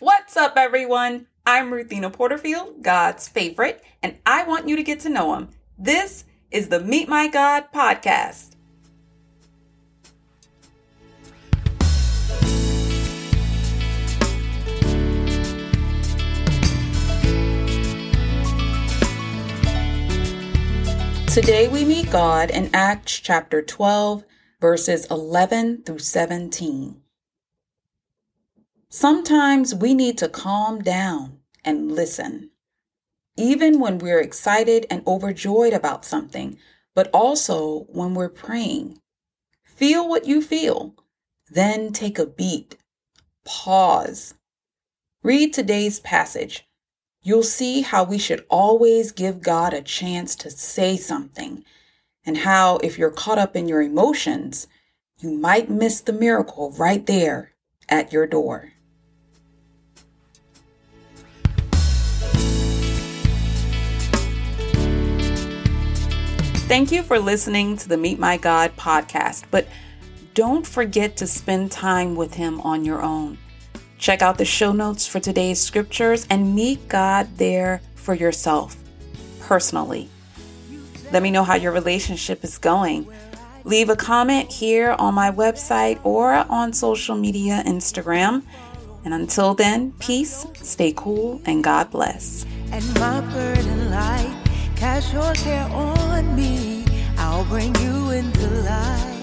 What's up, everyone? I'm Ruthina Porterfield, God's favorite, and I want you to get to know Him. This is the Meet My God podcast. Today we meet God in Acts chapter 12, verses 11 through 17. Sometimes we need to calm down and listen, even when we're excited and overjoyed about something, but also when we're praying. Feel what you feel, then take a beat. Pause. Read today's passage you'll see how we should always give God a chance to say something, and how, if you're caught up in your emotions, you might miss the miracle right there at your door. Thank you for listening to the Meet My God podcast, but don't forget to spend time with Him on your own. Check out the show notes for today's scriptures and meet God there for yourself personally. Let me know how your relationship is going. Leave a comment here on my website or on social media, Instagram. And until then, peace, stay cool, and God bless. And me. I'll bring you into light.